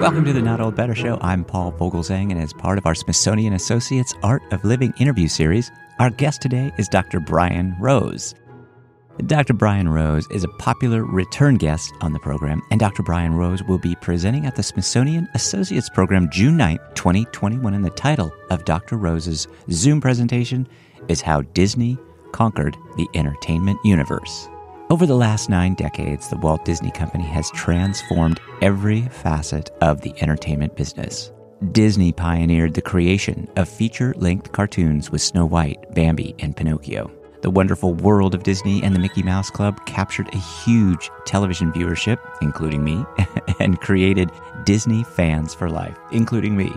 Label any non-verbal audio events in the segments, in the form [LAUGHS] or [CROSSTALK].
Welcome to the Not Old Better Show. I'm Paul Vogelzang, and as part of our Smithsonian Associates Art of Living interview series, our guest today is Dr. Brian Rose. Dr. Brian Rose is a popular return guest on the program, and Dr. Brian Rose will be presenting at the Smithsonian Associates Program June 9th, 2021. And the title of Dr. Rose's Zoom presentation is How Disney Conquered the Entertainment Universe. Over the last nine decades, the Walt Disney Company has transformed every facet of the entertainment business. Disney pioneered the creation of feature length cartoons with Snow White, Bambi, and Pinocchio. The Wonderful World of Disney and the Mickey Mouse Club captured a huge television viewership, including me, [LAUGHS] and created Disney fans for life, including me.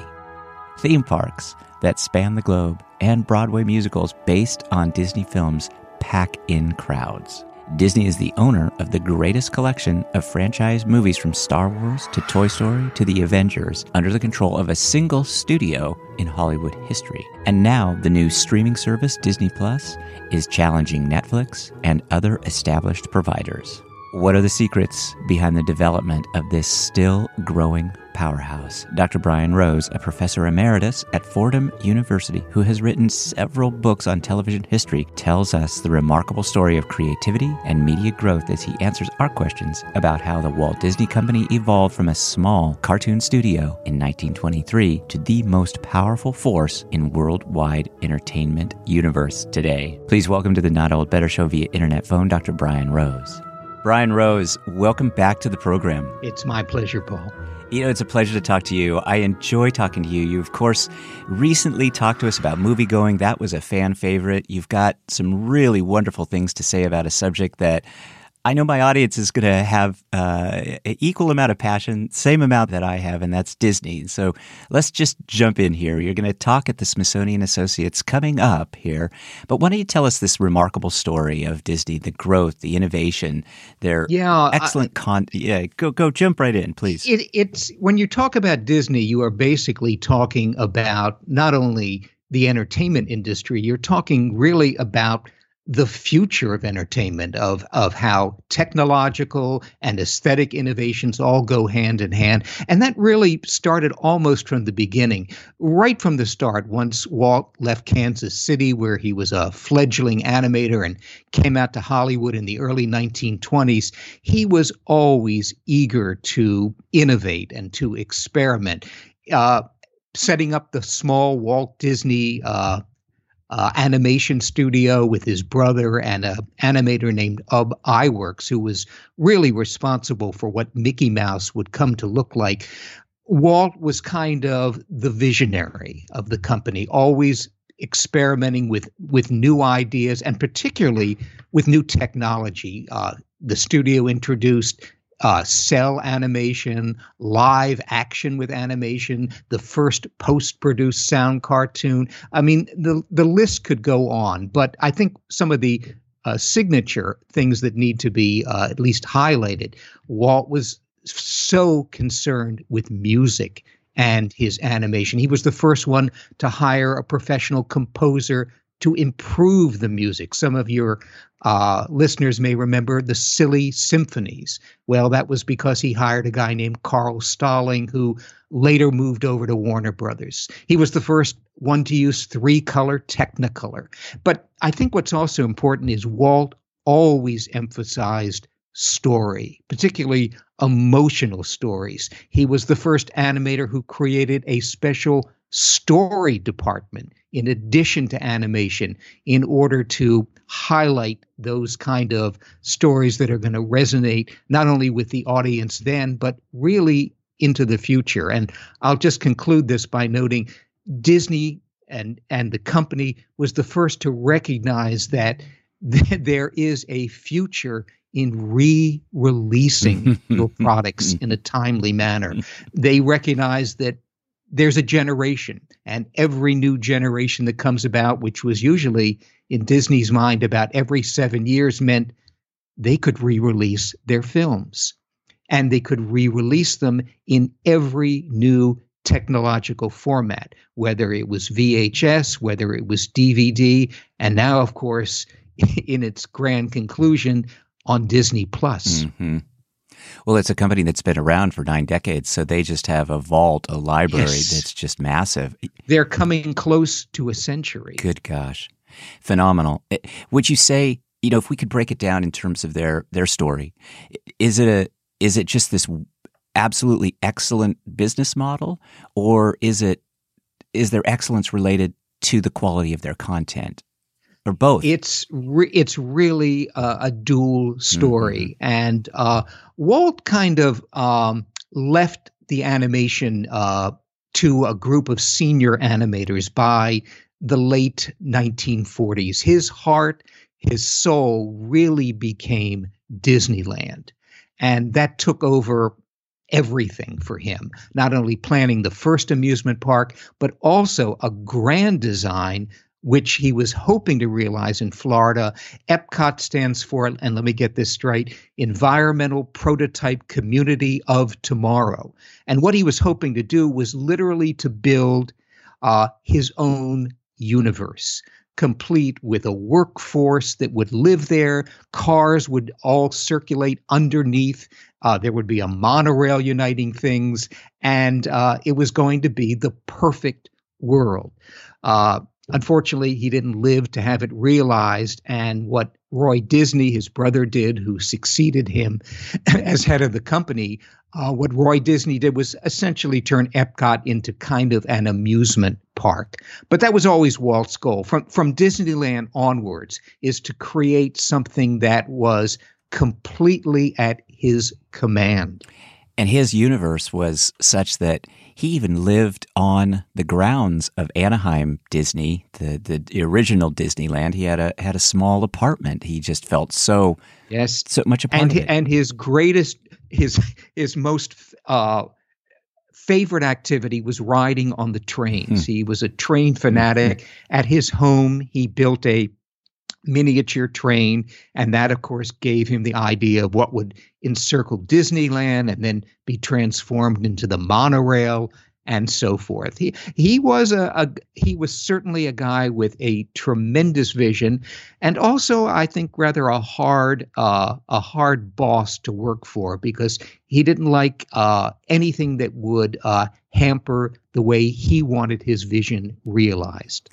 Theme parks that span the globe and Broadway musicals based on Disney films pack in crowds. Disney is the owner of the greatest collection of franchise movies from Star Wars to Toy Story to The Avengers under the control of a single studio in Hollywood history. And now the new streaming service Disney Plus is challenging Netflix and other established providers. What are the secrets behind the development of this still growing powerhouse? Dr. Brian Rose, a professor emeritus at Fordham University who has written several books on television history, tells us the remarkable story of creativity and media growth as he answers our questions about how the Walt Disney Company evolved from a small cartoon studio in 1923 to the most powerful force in worldwide entertainment universe today. Please welcome to the Not Old Better Show via internet phone, Dr. Brian Rose. Brian Rose, welcome back to the program. It's my pleasure, Paul. You know, it's a pleasure to talk to you. I enjoy talking to you. You, of course, recently talked to us about movie going. That was a fan favorite. You've got some really wonderful things to say about a subject that I know my audience is going to have uh, an equal amount of passion, same amount that I have, and that's Disney. So let's just jump in here. You're going to talk at the Smithsonian Associates coming up here, but why don't you tell us this remarkable story of Disney, the growth, the innovation, their yeah, excellent I, con. Yeah, go go jump right in, please. It, it's when you talk about Disney, you are basically talking about not only the entertainment industry, you're talking really about the future of entertainment of of how technological and aesthetic innovations all go hand in hand. And that really started almost from the beginning right from the start once Walt left Kansas City where he was a fledgling animator and came out to Hollywood in the early 1920s he was always eager to innovate and to experiment. Uh, setting up the small Walt Disney uh, uh, animation studio with his brother and an animator named Ub Iwerks, who was really responsible for what Mickey Mouse would come to look like. Walt was kind of the visionary of the company, always experimenting with with new ideas and particularly with new technology. Uh, the studio introduced uh, cel animation, live action with animation, the first post-produced sound cartoon. I mean, the the list could go on, but I think some of the uh, signature things that need to be uh, at least highlighted. Walt was so concerned with music and his animation. He was the first one to hire a professional composer to improve the music. Some of your uh, listeners may remember the Silly Symphonies. Well, that was because he hired a guy named Carl Stalling, who later moved over to Warner Brothers. He was the first one to use three color Technicolor. But I think what's also important is Walt always emphasized story, particularly emotional stories. He was the first animator who created a special story department in addition to animation in order to highlight those kind of stories that are going to resonate not only with the audience then but really into the future. And i'll just conclude this by noting disney and and the company was the first to recognize that th- [LAUGHS] there is a future in re-releasing [LAUGHS] your products in a timely manner. They recognize that there's a generation, and every new generation that comes about, which was usually in Disney's mind about every seven years, meant they could re release their films. And they could re release them in every new technological format, whether it was VHS, whether it was DVD, and now, of course, [LAUGHS] in its grand conclusion, on Disney Plus. Mm-hmm. Well, it's a company that's been around for nine decades, so they just have a vault, a library yes. that's just massive. They're coming close to a century. Good gosh. Phenomenal. Eh, would you say, you know, if we could break it down in terms of their their story, is it a is it just this absolutely excellent business model or is it is their excellence related to the quality of their content or both? It's re- it's really a, a dual story, mm-hmm. and uh, Walt kind of um, left the animation uh, to a group of senior animators by the late 1940s. His heart, his soul, really became Disneyland, and that took over everything for him, not only planning the first amusement park, but also a grand design which he was hoping to realize in Florida. EPCOT stands for, and let me get this straight Environmental Prototype Community of Tomorrow. And what he was hoping to do was literally to build uh, his own universe. Complete with a workforce that would live there, cars would all circulate underneath. Uh, there would be a monorail uniting things, and uh, it was going to be the perfect world. Uh, Unfortunately, he didn't live to have it realized. And what Roy Disney, his brother, did, who succeeded him [LAUGHS] as head of the company, uh, what Roy Disney did was essentially turn Epcot into kind of an amusement park. But that was always Walt's goal from from Disneyland onwards is to create something that was completely at his command. And his universe was such that he even lived on the grounds of Anaheim Disney, the, the original Disneyland. He had a had a small apartment. He just felt so yes so much a part and of it. and his greatest his his most uh, favorite activity was riding on the trains. Hmm. He was a train fanatic. Hmm. At his home, he built a miniature train. And that, of course, gave him the idea of what would encircle Disneyland and then be transformed into the monorail and so forth. He he was a, a, he was certainly a guy with a tremendous vision, and also I think rather a hard uh, a hard boss to work for because he didn't like uh, anything that would uh, hamper the way he wanted his vision realized.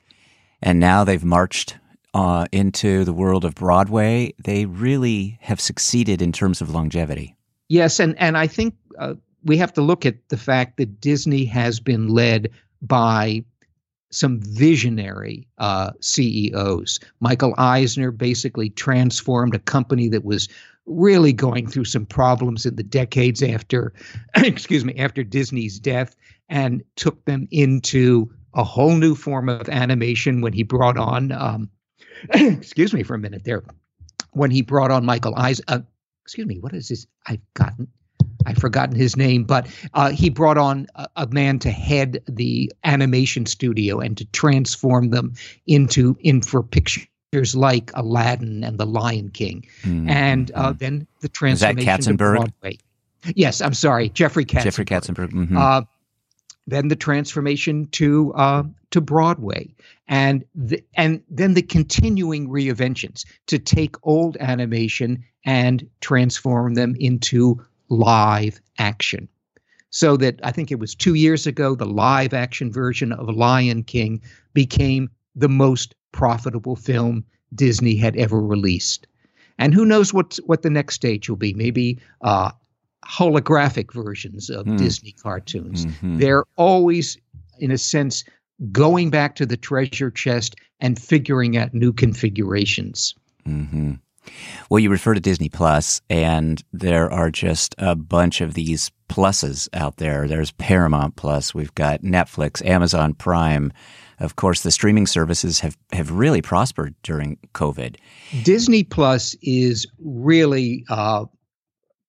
And now they've marched uh, into the world of Broadway, they really have succeeded in terms of longevity. Yes, and and I think uh, we have to look at the fact that Disney has been led by some visionary uh, CEOs. Michael Eisner basically transformed a company that was really going through some problems in the decades after, [CLEARS THROAT] excuse me, after Disney's death, and took them into a whole new form of animation when he brought on um, [COUGHS] excuse me for a minute there, when he brought on Michael Eis, uh, excuse me, what is this? I've gotten, I've forgotten his name, but uh, he brought on a, a, man to head the animation studio and to transform them into in for pictures like Aladdin and The Lion King, mm-hmm. and uh, then the transformation is that Katzenberg? Broadway. Yes, I'm sorry, Jeffrey Katzenberg. Jeffrey Katzenberg. Mm-hmm. Uh, then the transformation to uh, to Broadway, and the, and then the continuing reinventions to take old animation and transform them into live action. So that I think it was two years ago, the live action version of Lion King became the most profitable film Disney had ever released. And who knows what what the next stage will be? Maybe uh, holographic versions of mm. Disney cartoons. Mm-hmm. They're always, in a sense, going back to the treasure chest and figuring out new configurations. Mm-hmm. Well, you refer to Disney Plus, and there are just a bunch of these pluses out there. There's Paramount Plus, we've got Netflix, Amazon Prime. Of course, the streaming services have, have really prospered during COVID. Disney Plus is really uh,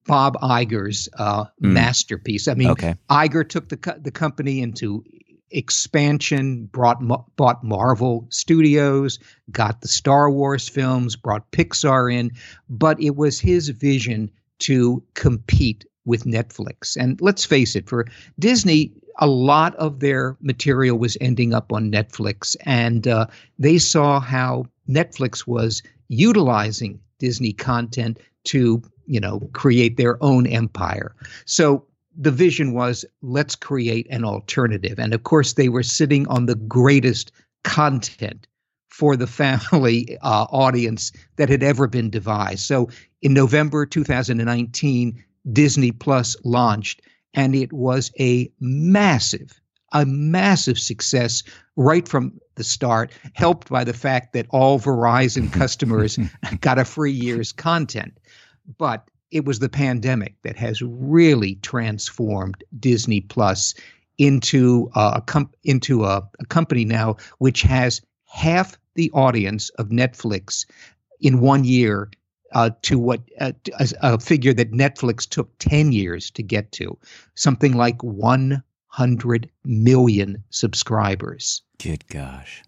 Bob Iger's uh, mm. masterpiece. I mean, okay. Iger took the co- the company into expansion, brought bought Marvel Studios, got the Star Wars films, brought Pixar in, but it was his vision to compete with Netflix. And let's face it, for Disney, a lot of their material was ending up on Netflix, and uh, they saw how Netflix was utilizing Disney content to you know, create their own empire. So the vision was let's create an alternative. And of course, they were sitting on the greatest content for the family [LAUGHS] uh, audience that had ever been devised. So in November 2019, Disney Plus launched, and it was a massive, a massive success right from the start, helped by the fact that all Verizon customers [LAUGHS] got a free year's content. But it was the pandemic that has really transformed Disney Plus into a com- into a, a company now which has half the audience of Netflix in one year uh, to what uh, a, a, figure that Netflix took 10 years to get to, something like 100 million subscribers. Good gosh.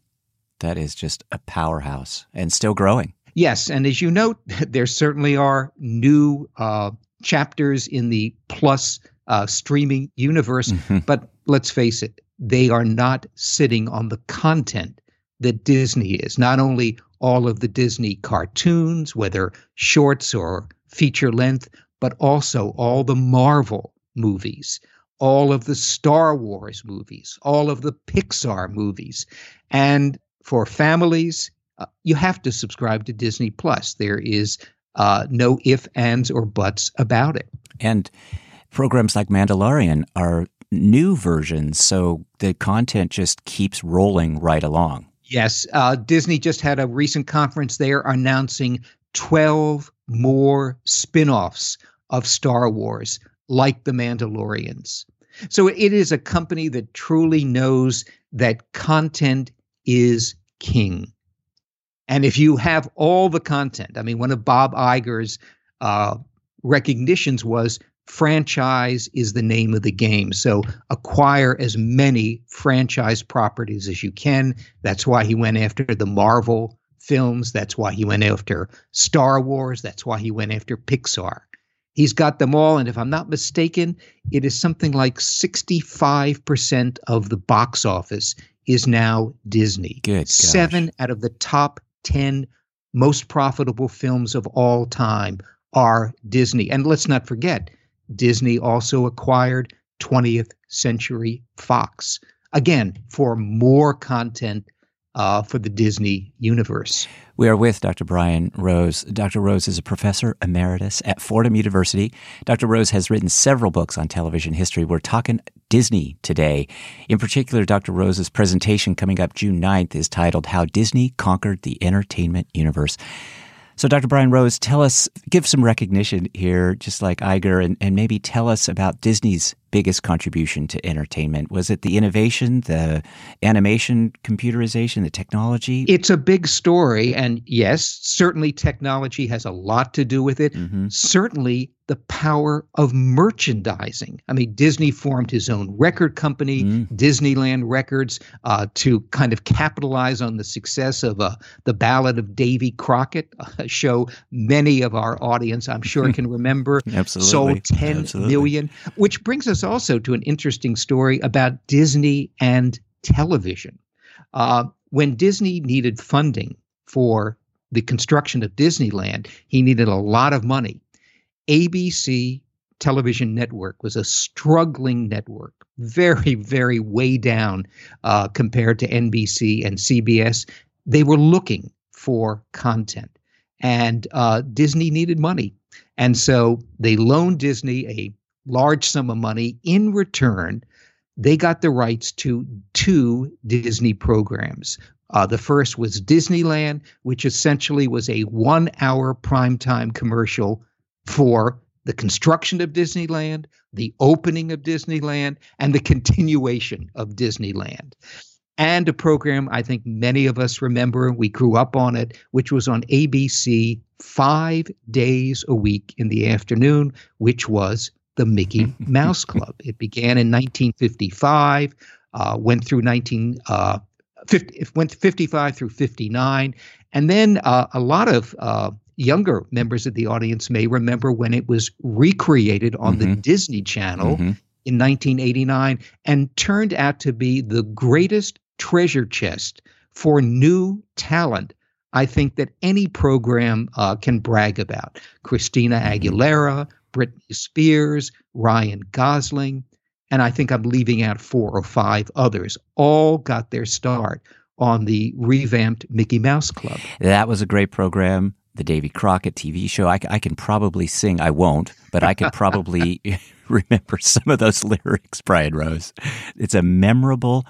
That is just a powerhouse and still growing. Yes, and as you note, [LAUGHS] there certainly are new uh, chapters in the Plus uh, streaming universe. Mm-hmm. But let's face it, they are not sitting on the content that Disney is. Not only all of the Disney cartoons, whether shorts or feature length, but also all the Marvel movies, all of the Star Wars movies, all of the Pixar movies. And for families, uh, you have to subscribe to Disney Plus. There is uh, no if, ands, or buts about it. And programs like Mandalorian are new versions, so the content just keeps rolling right along. Yes, uh, Disney just had a recent conference there announcing 12 more spin offs of Star Wars, like The Mandalorians. So it is a company that truly knows that content is king. And if you have all the content, I mean, one of Bob Iger's uh, recognitions was franchise is the name of the game. So acquire as many franchise properties as you can. That's why he went after the Marvel films. That's why he went after Star Wars. That's why he went after Pixar. He's got them all. And if I'm not mistaken, it is something like 65% of the box office is now Disney. Good. Seven out of the top 10 most profitable films of all time are Disney. And let's not forget, Disney also acquired 20th Century Fox, again, for more content uh, for the Disney universe. We are with Dr. Brian Rose. Dr. Rose is a professor emeritus at Fordham University. Dr. Rose has written several books on television history. We're talking Disney today. In particular, Dr. Rose's presentation coming up June 9th is titled How Disney Conquered the Entertainment Universe. So, Dr. Brian Rose, tell us, give some recognition here, just like Iger, and, and maybe tell us about Disney's biggest contribution to entertainment? Was it the innovation, the animation, computerization, the technology? It's a big story. And yes, certainly technology has a lot to do with it. Mm-hmm. Certainly the power of merchandising. I mean, Disney formed his own record company, mm. Disneyland Records, uh, to kind of capitalize on the success of uh, the Ballad of Davy Crockett, [LAUGHS] a show many of our audience, I'm sure, can [LAUGHS] remember. Absolutely. Sold ten Absolutely. million, which brings us also to an interesting story about Disney and television. Uh, when Disney needed funding for the construction of Disneyland, he needed a lot of money. ABC television network was a struggling network, very, very way down uh, compared to NBC and CBS. They were looking for content, and uh, Disney needed money. And so they loaned Disney a large sum of money. In return, they got the rights to two Disney programs. Uh, the first was Disneyland, which essentially was a one hour primetime commercial for the construction of Disneyland, the opening of Disneyland, and the continuation of Disneyland. And a program I think many of us remember, we grew up on it, which was on ABC five days a week in the afternoon, which was the Mickey [LAUGHS] Mouse Club. It began in 1955, uh, went through 19. Uh, 50, it went 55 through 59, and then uh, a lot of uh, younger members of the audience may remember when it was recreated on mm-hmm. the Disney Channel mm-hmm. in 1989 and turned out to be the greatest treasure chest for new talent I think that any program uh, can brag about. Christina Aguilera, Britney Spears, Ryan Gosling, and I think I'm leaving out four or five others. All got their start on the revamped Mickey Mouse Club. That was a great program. The Davy Crockett TV show. I, I can probably sing. I won't, but I can probably [LAUGHS] remember some of those [LAUGHS] lyrics, Brian Rose. It's a memorable,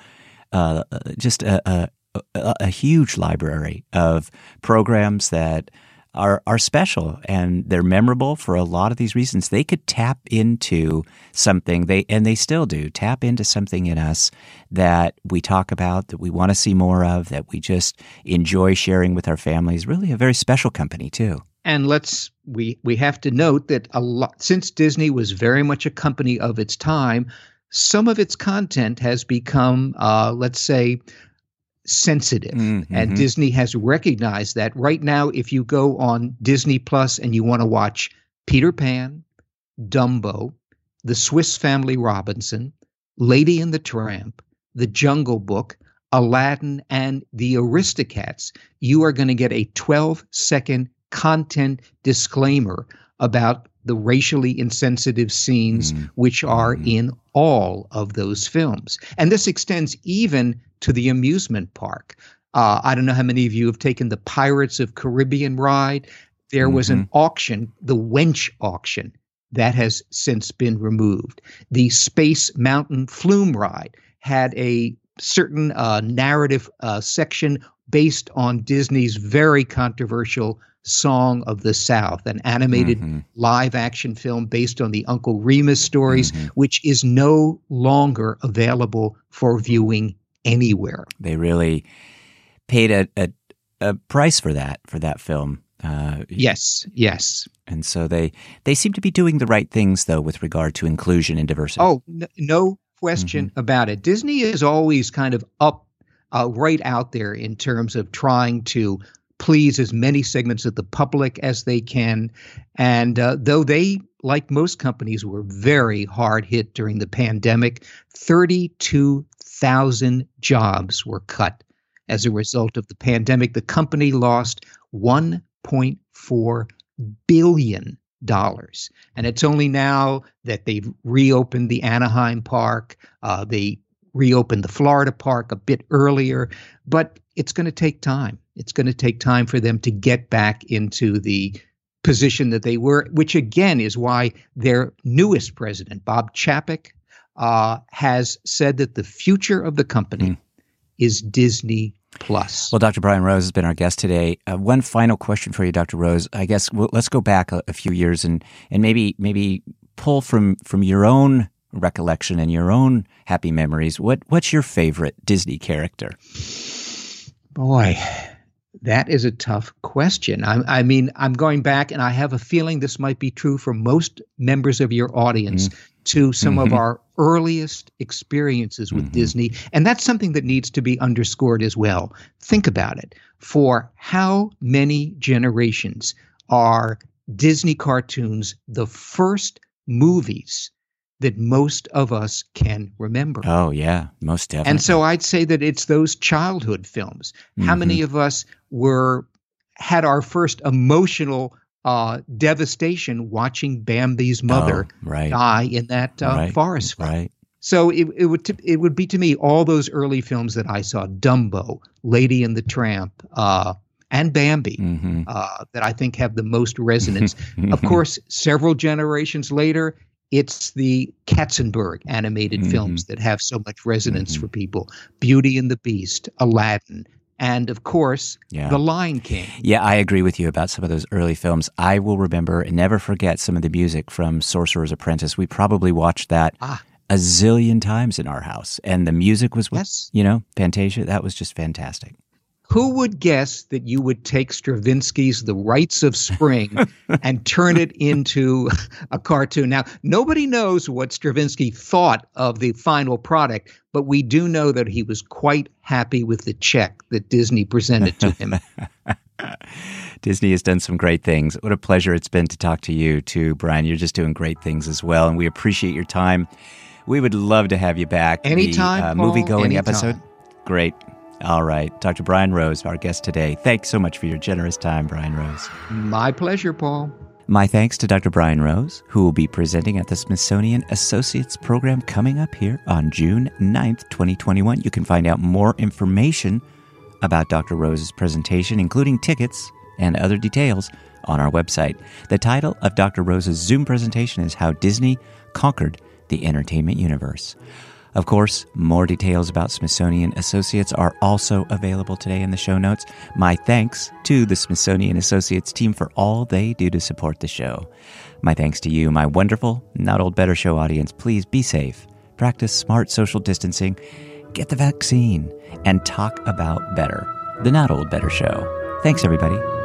uh, just a, a, a, a huge library of programs that are are special and they're memorable for a lot of these reasons. They could tap into something they and they still do tap into something in us that we talk about that we want to see more of that we just enjoy sharing with our families. Really, a very special company too. And let's we we have to note that a lot since Disney was very much a company of its time, some of its content has become, uh, let's say, sensitive mm-hmm. and disney has recognized that right now if you go on disney plus and you want to watch peter pan dumbo the swiss family robinson lady and the tramp the jungle book aladdin and the aristocats you are going to get a 12 second content disclaimer about the racially insensitive scenes mm-hmm. which are mm-hmm. in all of those films and this extends even to the amusement park. Uh, I don't know how many of you have taken the Pirates of Caribbean ride. There mm-hmm. was an mm-hmm. auction, the Wench auction, that has since been removed. The Space Mountain Flume ride had a certain uh, narrative uh, section based on Disney's very controversial Song of the South, an animated mm-hmm. live action film based on the Uncle Remus stories, mm-hmm. which is no longer available for viewing anywhere. They really paid a, a, a price for that for that film. Uh, yes, yes. And so they they seem to be doing the right things though with regard to inclusion and diversity. Oh, n- no question mm-hmm. about it. Disney is always kind of up uh, right out there in terms of trying to please as many segments of the public as they can. And uh, though they, like most companies, were very hard hit during the pandemic, 32 thousand jobs were cut as a result of the pandemic. The company lost 1.4 billion dollars, and it's only now that they've reopened the Anaheim Park. Uh, they reopened the Florida Park a bit earlier, but it's going to take time. It's going to take time for them to get back into the position that they were, which again is why their newest president, Bob Chapek, uh, has said that the future of the company mm. is Disney Plus. Well, Dr. Brian Rose has been our guest today. Uh, one final question for you, Dr. Rose. I guess we'll, let's go back a, a, few years and and maybe maybe pull from from your own recollection and your own happy memories. What what's your favorite Disney character? Boy, that is a tough question. I, I, mean, I'm going back, and I have a feeling this might be true for most members of your audience. Mm to some mm-hmm. of our earliest experiences with mm-hmm. Disney. And that's something that needs to be underscored as well. Think about it. For how many generations are Disney cartoons the first movies that most of us can remember? Oh, yeah, most definitely. And so I'd say that it's those childhood films. Mm-hmm. How many of us were had our first emotional uh, devastation watching Bambi's mother oh, right. die in that uh, right. forest fire. Right. So it, it would t- it would be to me all those early films that I saw, Dumbo, Lady and the Tramp, uh, and Bambi, mm-hmm. uh, that I think have the most resonance. [LAUGHS] of course, several generations later, it's the Katzenberg animated mm-hmm. films that have so much resonance mm-hmm. for people. Beauty and the Beast, Aladdin, and of course, yeah. The Lion King. Yeah, I agree with you about some of those early films. I will remember and never forget some of the music from Sorcerer's Apprentice. We probably watched that ah. a zillion times in our house, and the music was, yes. you know, Fantasia. That was just fantastic. Who would guess that you would take Stravinsky's The Rites of Spring [LAUGHS] and turn it into a cartoon? Now, nobody knows what Stravinsky thought of the final product, but we do know that he was quite happy with the check that Disney presented to him. [LAUGHS] Disney has done some great things. What a pleasure it's been to talk to you, too, Brian. You're just doing great things as well, and we appreciate your time. We would love to have you back. Anytime. The uh, movie going episode. Great. All right. Dr. Brian Rose, our guest today. Thanks so much for your generous time, Brian Rose. My pleasure, Paul. My thanks to Dr. Brian Rose, who will be presenting at the Smithsonian Associates Program coming up here on June 9th, 2021. You can find out more information about Dr. Rose's presentation, including tickets and other details, on our website. The title of Dr. Rose's Zoom presentation is How Disney Conquered the Entertainment Universe. Of course, more details about Smithsonian Associates are also available today in the show notes. My thanks to the Smithsonian Associates team for all they do to support the show. My thanks to you, my wonderful Not Old Better Show audience. Please be safe, practice smart social distancing, get the vaccine, and talk about better. The Not Old Better Show. Thanks, everybody.